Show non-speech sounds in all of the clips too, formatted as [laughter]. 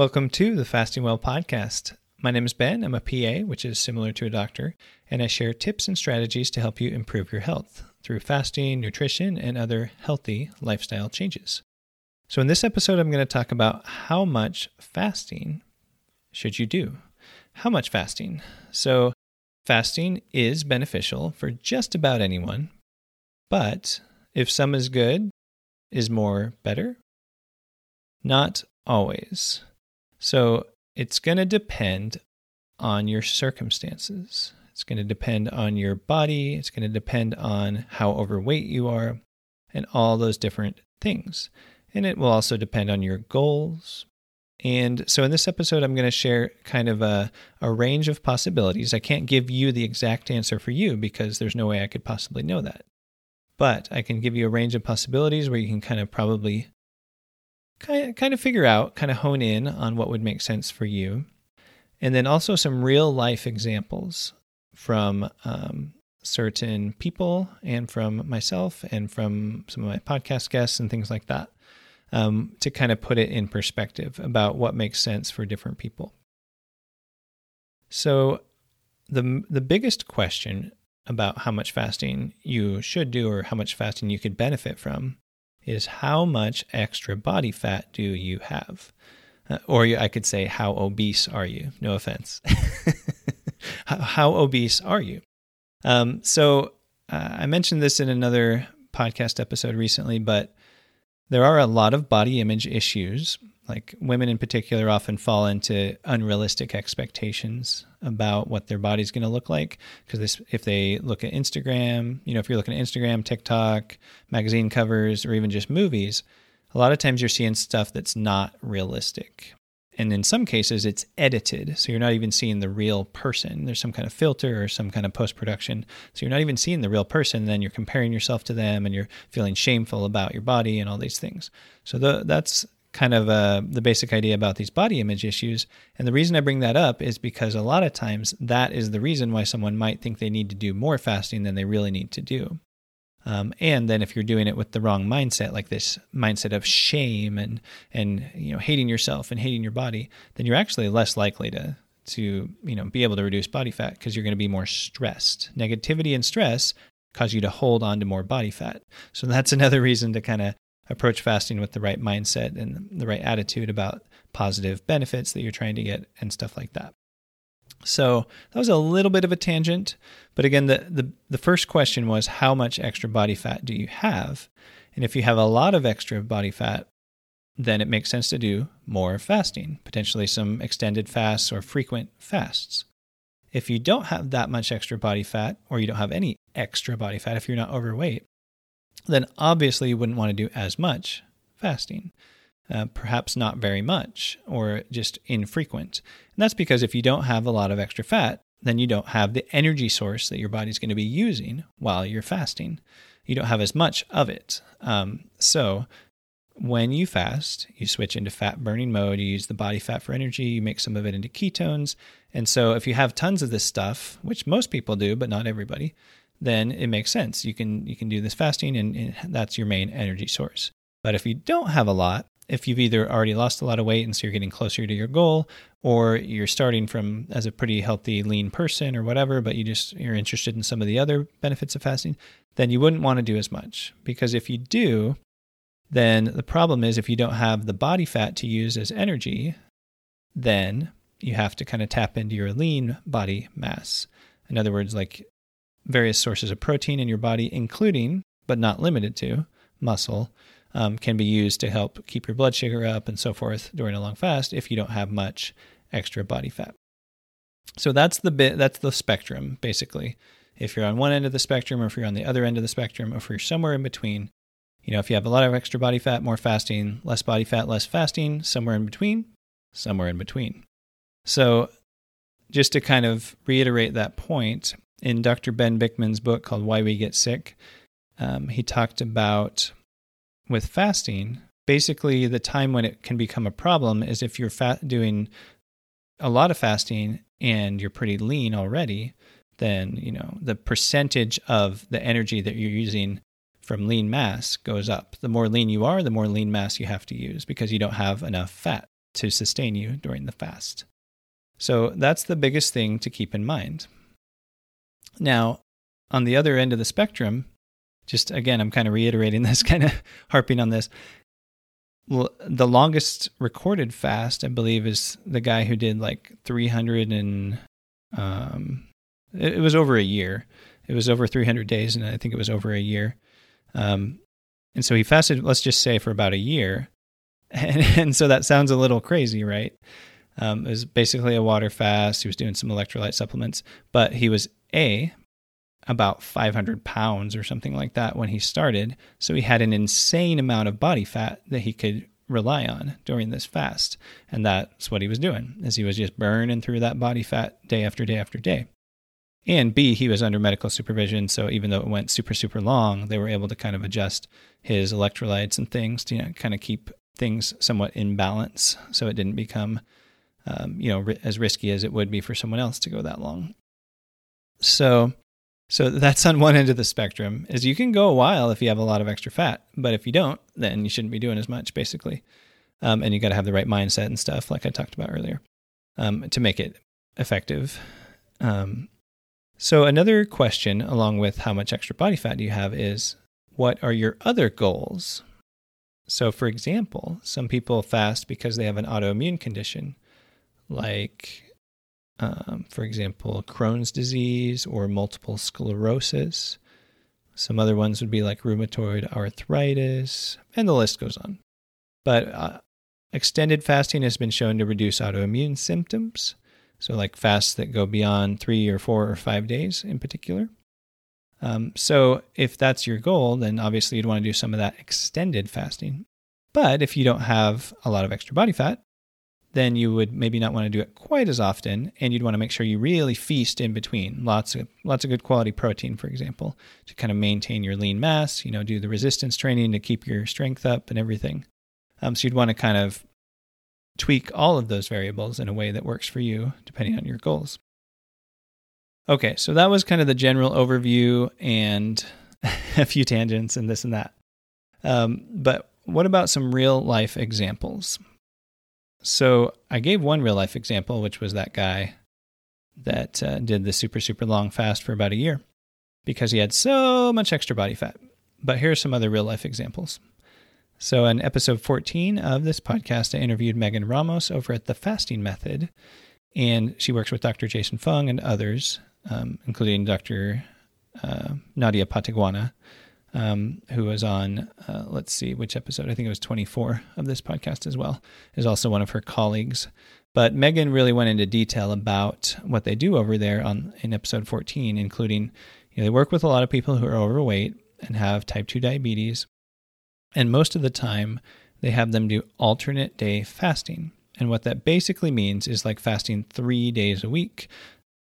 Welcome to the Fasting Well podcast. My name is Ben. I'm a PA, which is similar to a doctor, and I share tips and strategies to help you improve your health through fasting, nutrition, and other healthy lifestyle changes. So, in this episode, I'm going to talk about how much fasting should you do? How much fasting? So, fasting is beneficial for just about anyone, but if some is good, is more better? Not always. So it's going to depend on your circumstances. It's going to depend on your body. It's going to depend on how overweight you are and all those different things. And it will also depend on your goals. And so in this episode, I'm going to share kind of a, a range of possibilities. I can't give you the exact answer for you because there's no way I could possibly know that. But I can give you a range of possibilities where you can kind of probably kind of, kind of figure out, kind of hone in on what would make sense for you. And then also some real life examples from um, certain people and from myself and from some of my podcast guests and things like that um, to kind of put it in perspective about what makes sense for different people. So, the, the biggest question about how much fasting you should do or how much fasting you could benefit from is how much extra body fat do you have? Uh, or I could say, how obese are you? No offense. [laughs] how, how, obese are you? Um, so uh, I mentioned this in another podcast episode recently, but there are a lot of body image issues like women in particular often fall into unrealistic expectations about what their body's going to look like because if they look at Instagram, you know, if you're looking at Instagram, TikTok, magazine covers, or even just movies, a lot of times you're seeing stuff that's not realistic. And in some cases, it's edited. So you're not even seeing the real person. There's some kind of filter or some kind of post production. So you're not even seeing the real person. Then you're comparing yourself to them and you're feeling shameful about your body and all these things. So the, that's kind of uh, the basic idea about these body image issues. And the reason I bring that up is because a lot of times that is the reason why someone might think they need to do more fasting than they really need to do. Um, and then if you're doing it with the wrong mindset, like this mindset of shame and and you know hating yourself and hating your body, then you're actually less likely to to you know be able to reduce body fat because you're going to be more stressed. Negativity and stress cause you to hold on to more body fat. So that's [laughs] another reason to kind of approach fasting with the right mindset and the right attitude about positive benefits that you're trying to get and stuff like that. So that was a little bit of a tangent, but again, the, the the first question was how much extra body fat do you have? And if you have a lot of extra body fat, then it makes sense to do more fasting, potentially some extended fasts or frequent fasts. If you don't have that much extra body fat, or you don't have any extra body fat if you're not overweight, then obviously you wouldn't want to do as much fasting. Uh, perhaps not very much or just infrequent. And that's because if you don't have a lot of extra fat, then you don't have the energy source that your body's going to be using while you're fasting. You don't have as much of it. Um, so when you fast, you switch into fat burning mode. You use the body fat for energy. You make some of it into ketones. And so if you have tons of this stuff, which most people do, but not everybody, then it makes sense. You can you can do this fasting, and, and that's your main energy source. But if you don't have a lot, if you've either already lost a lot of weight and so you're getting closer to your goal, or you're starting from as a pretty healthy, lean person or whatever, but you just you're interested in some of the other benefits of fasting, then you wouldn't want to do as much. Because if you do, then the problem is if you don't have the body fat to use as energy, then you have to kind of tap into your lean body mass. In other words, like various sources of protein in your body, including, but not limited to, muscle, um, can be used to help keep your blood sugar up and so forth during a long fast if you don't have much extra body fat. So that's the bit that's the spectrum basically. If you're on one end of the spectrum or if you're on the other end of the spectrum or if you're somewhere in between, you know, if you have a lot of extra body fat, more fasting, less body fat, less fasting, somewhere in between, somewhere in between. So just to kind of reiterate that point, in Dr. Ben Bikman's book called Why We Get Sick, um, he talked about with fasting, basically the time when it can become a problem is if you're doing a lot of fasting and you're pretty lean already, then you know the percentage of the energy that you're using from lean mass goes up. The more lean you are, the more lean mass you have to use because you don't have enough fat to sustain you during the fast. So that's the biggest thing to keep in mind. Now, on the other end of the spectrum, just again, I'm kind of reiterating [laughs] this, kind of harping on this. The longest recorded fast, I believe, is the guy who did like 300 and um, it, it was over a year. It was over 300 days, and I think it was over a year. Um, and so he fasted, let's just say, for about a year. And, [laughs] and so that sounds a little crazy, right? Um, it was basically a water fast. He was doing some electrolyte supplements, but he was A, about 500 pounds or something like that when he started. So he had an insane amount of body fat that he could rely on during this fast. And that's what he was doing, is he was just burning through that body fat day after day after day. And B, he was under medical supervision. So even though it went super, super long, they were able to kind of adjust his electrolytes and things to you know, kind of keep things somewhat in balance so it didn't become, um, you know, as risky as it would be for someone else to go that long. So, so that's on one end of the spectrum is you can go a while if you have a lot of extra fat, but if you don't, then you shouldn't be doing as much basically. Um, and you got to have the right mindset and stuff, like I talked about earlier, um, to make it effective. Um, so, another question, along with how much extra body fat do you have, is what are your other goals? So, for example, some people fast because they have an autoimmune condition, like, um, for example, Crohn's disease or multiple sclerosis. Some other ones would be like rheumatoid arthritis, and the list goes on. But uh, extended fasting has been shown to reduce autoimmune symptoms so, like fasts that go beyond three or four or five days in particular. Um, so, if that's your goal, then obviously you'd want to do some of that extended fasting. But if you don't have a lot of extra body fat, then you would maybe not want to do it quite as often, and you'd want to make sure you really feast in between. Lots of lots of good quality protein, for example, to kind of maintain your lean mass. You know, do the resistance training to keep your strength up and everything. Um, so you'd want to kind of tweak all of those variables in a way that works for you, depending on your goals. Okay, so that was kind of the general overview and [laughs] a few tangents and this and that. Um, but what about some real life examples? So I gave one real life example, which was that guy that uh, did the super, super long fast for about a year because he had so much extra body fat. But here are some other real life examples. So, in episode 14 of this podcast, I interviewed Megan Ramos over at The Fasting Method, and she works with Dr. Jason Fung and others, um, including Dr. Uh, Nadia Pateguana, um, who was on, uh, let's see which episode, I think it was 24 of this podcast as well, is also one of her colleagues. But Megan really went into detail about what they do over there on in episode 14, including you know, they work with a lot of people who are overweight and have type 2 diabetes and most of the time, they have them do alternate day fasting. And what that basically means is like fasting three days a week.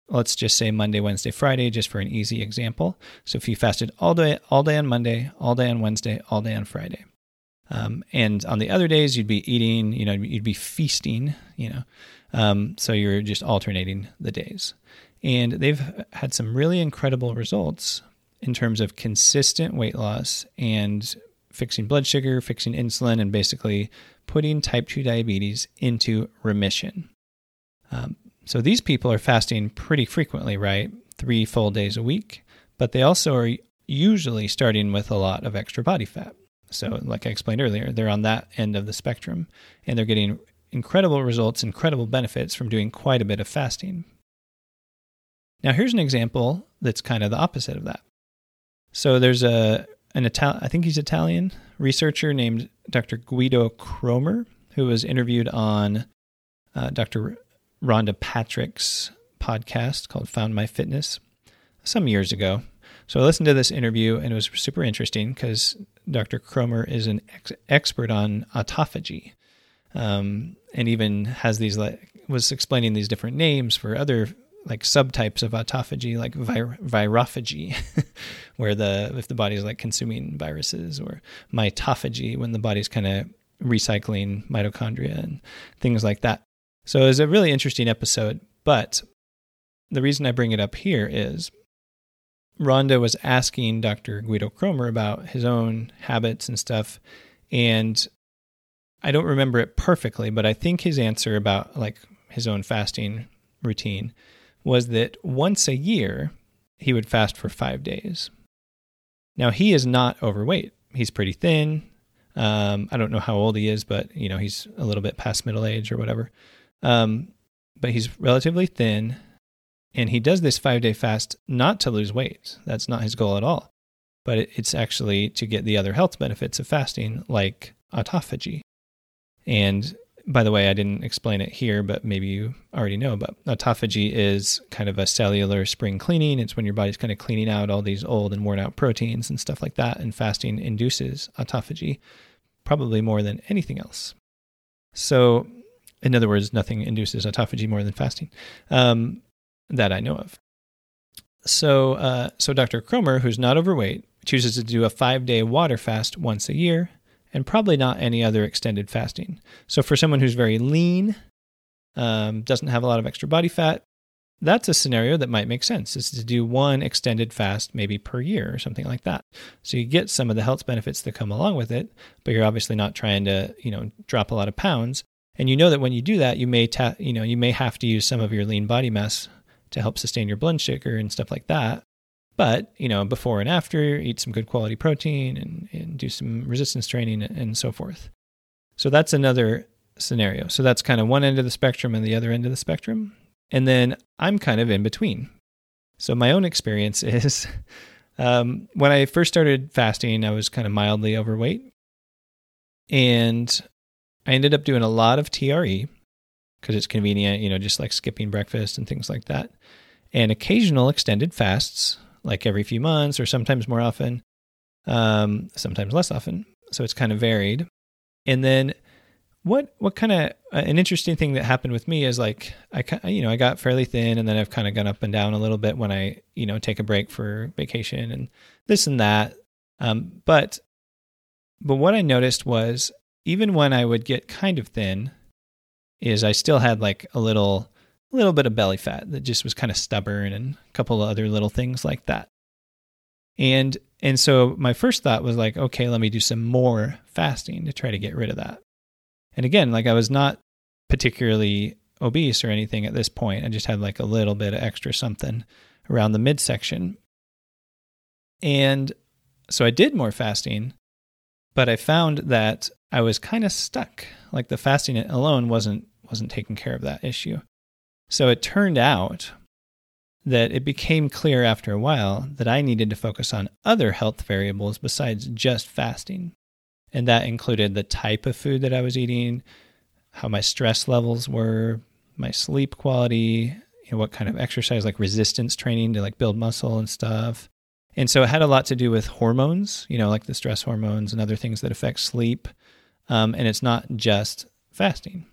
Let's just say Monday, Wednesday, Friday, just for an easy example. So if you fasted all day, all day on Monday, all day on Wednesday, all day on Friday, um, and on the other days you'd be eating, you know, you'd be feasting, you know, um, so you're just alternating the days. And they've had some really incredible results in terms of consistent weight loss and fixing blood sugar, fixing insulin, and basically putting type 2 diabetes into remission. Um, so these people are fasting pretty frequently, right? Three full days a week, but they also are usually starting with a lot of extra body fat. So, like I explained earlier, they're on that end of the spectrum and they're getting incredible results, incredible benefits from doing quite a bit of fasting. Now, here's an example that's kind of the opposite of that. So, there's a an Ital- I think he's Italian researcher named Dr. Guido Kroemer, who was interviewed on uh, Dr. Rhonda Patrick's podcast called Found My Fitness some years ago. So I listened to this interview and it was super interesting because Dr. Kroemer is an ex- expert on autophagy, um, and even has these like was explaining these different names for other like subtypes of autophagy, like vir- virophagy, [laughs] where the if the body is like consuming viruses, or mitophagy when the body's kind of recycling mitochondria and things like that. So it was a really interesting episode. But the reason I bring it up here is Rhonda was asking Dr. Guido Kroemer about his own habits and stuff, and I don't remember it perfectly, but I think his answer about like his own fasting routine was that once a year he would fast for five days. Now he is not overweight. He's pretty thin. Um, I don't know how old he is, but you know he's a little bit past middle age or whatever. Um, but he's relatively thin, and he does this five day fast not to lose weight. That's not his goal at all. But it's actually to get the other health benefits of fasting, like autophagy. And by the way, I didn't explain it here, but maybe you already know. But autophagy is kind of a cellular spring cleaning. It's when your body's kind of cleaning out all these old and worn out proteins and stuff like that. And fasting induces autophagy, probably more than anything else. So, in other words, nothing induces autophagy more than fasting um, that I know of. So, uh, so Dr. Kroemer, who's not overweight, chooses to do a five day water fast once a year and probably not any other extended fasting. So, for someone who's very lean, um, doesn't have a lot of extra body fat, that's a scenario that might make sense is to do one extended fast maybe per year or something like that. So you get some of the health benefits that come along with it, but you're obviously not trying to, you know, drop a lot of pounds. And you know that when you do that, you may ta- you know, you may have to use some of your lean body mass to help sustain your blood sugar and stuff like that. But, you know, before and after, eat some good quality protein and, and do some resistance training and so forth. So that's another scenario. So that's kind of one end of the spectrum and the other end of the spectrum. And then I'm kind of in between. So my own experience [laughs] is um, when I first started fasting, I was kind of mildly overweight. And I ended up doing a lot of TRE because it's convenient, you know, just like skipping breakfast and things like that. And occasional extended fasts like every few months or sometimes more often, um, sometimes less often. So it's kind of varied. And then what what kind of uh, an interesting thing that happened with me is like I you know I got fairly thin and then I've kind of gone up and down a little bit when I you know take a break for vacation and this and that. Um, but but what I noticed was even when I would get kind of thin, is I still had like a little a little bit of belly fat that just was kind of stubborn and a couple of other little things like that. And and so my first thought was like, okay, let me do some more fasting to try to get rid of that. And again, like I was not particularly obese or anything at this point. I just had like a little bit of extra something around the midsection. And so I did more fasting, but I found that I was kind of stuck. Like the fasting alone wasn't wasn't taking care of that issue. So it turned out that it became clear after a while that I needed to focus on other health variables besides just fasting. And that included the type of food that I was eating, how my stress levels were, my sleep quality, you know, what kind of exercise, like resistance training to like build muscle and stuff. And so it had a lot to do with hormones, you know, like the stress hormones and other things that affect sleep. Um, and it's not just fasting.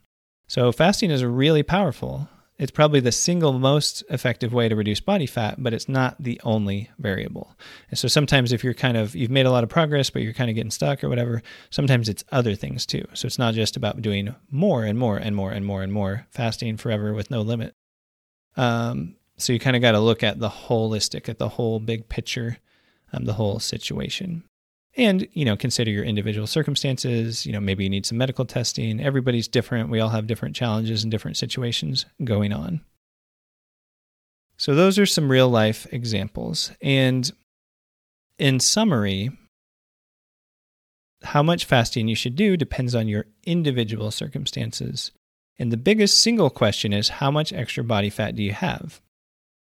So fasting is really powerful. It's probably the single most effective way to reduce body fat, but it's not the only variable. And so sometimes if you're kind of you've made a lot of progress but you're kind of getting stuck or whatever, sometimes it's other things too. So it's not just about doing more and more and more and more and more fasting forever with no limit. Um, so you kind of got to look at the holistic, at the whole big picture, um, the whole situation. And you know consider your individual circumstances you know maybe you need some medical testing. Everybody's different. We all have different challenges and different situations going on. So those are some real life examples. And in summary how much fasting you should do depends on your individual circumstances. And the biggest single question is how much extra body fat do you have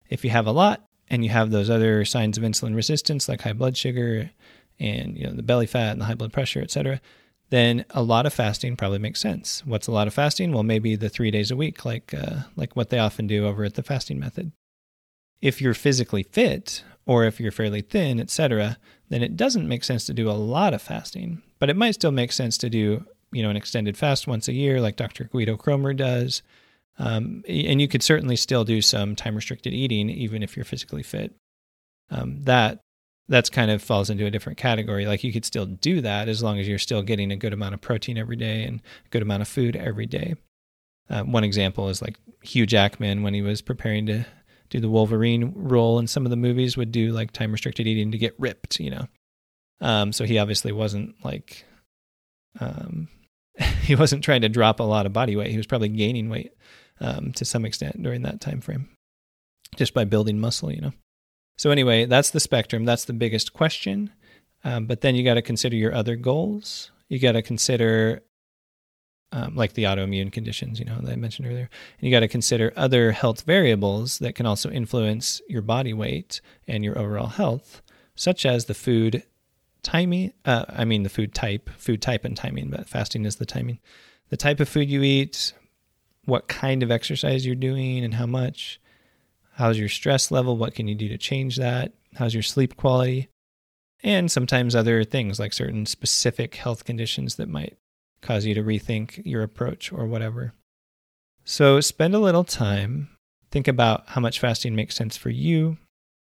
if you have a lot and you have those other signs of insulin resistance like high blood sugar and you know the belly fat and the high blood pressure, etc., then a lot of fasting probably makes sense. What's a lot of fasting? Well, maybe the three days a week, like uh, like what they often do over at the fasting method. If you're physically fit or if you're fairly thin, etc., then it doesn't make sense to do a lot of fasting, but it might still make sense to do you know an extended fast once a year, like Dr. Guido Kroemer does. Um, and you could certainly still do some time restricted eating even if you're physically fit. Um, that that's kind of falls into a different category. Like you could still do that as long as you're still getting a good amount of protein every day and a good amount of food every day. Uh, one example is like Hugh Jackman when he was preparing to do the Wolverine role in some of the movies would do like time restricted eating to get ripped, you know. Um, so he obviously wasn't like, um, [laughs] he wasn't trying to drop a lot of body weight. He was probably gaining weight um, to some extent during that time frame, just by building muscle, you know. So anyway, that's the spectrum. That's the biggest question. Um, but then you got to consider your other goals. You got to consider um, like the autoimmune conditions, you know, that I mentioned earlier. And you got to consider other health variables that can also influence your body weight and your overall health, such as the food timing. Uh, I mean, the food type, food type and timing, but fasting is the timing. The type of food you eat, what kind of exercise you're doing, and how much. How's your stress level? What can you do to change that? How's your sleep quality? And sometimes other things like certain specific health conditions that might cause you to rethink your approach or whatever. So spend a little time, think about how much fasting makes sense for you,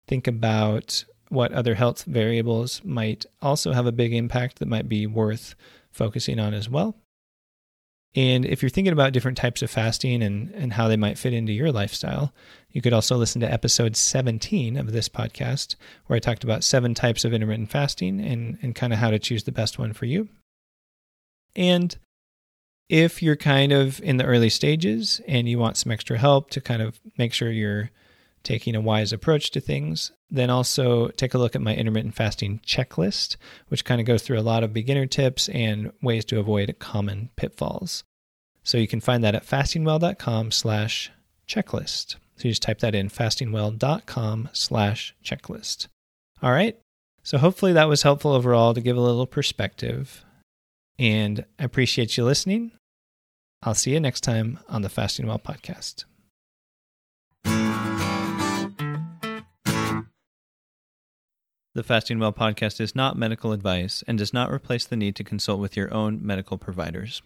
think about what other health variables might also have a big impact that might be worth focusing on as well. And if you're thinking about different types of fasting and, and how they might fit into your lifestyle, you could also listen to episode 17 of this podcast, where I talked about seven types of intermittent fasting and, and kind of how to choose the best one for you. And if you're kind of in the early stages and you want some extra help to kind of make sure you're taking a wise approach to things, then also take a look at my intermittent fasting checklist, which kind of goes through a lot of beginner tips and ways to avoid common pitfalls. So you can find that at fastingwell.com slash checklist. So you just type that in fastingwell.com slash checklist. All right. So hopefully that was helpful overall to give a little perspective. And I appreciate you listening. I'll see you next time on the Fasting Well podcast. The Fasting Well podcast is not medical advice and does not replace the need to consult with your own medical providers.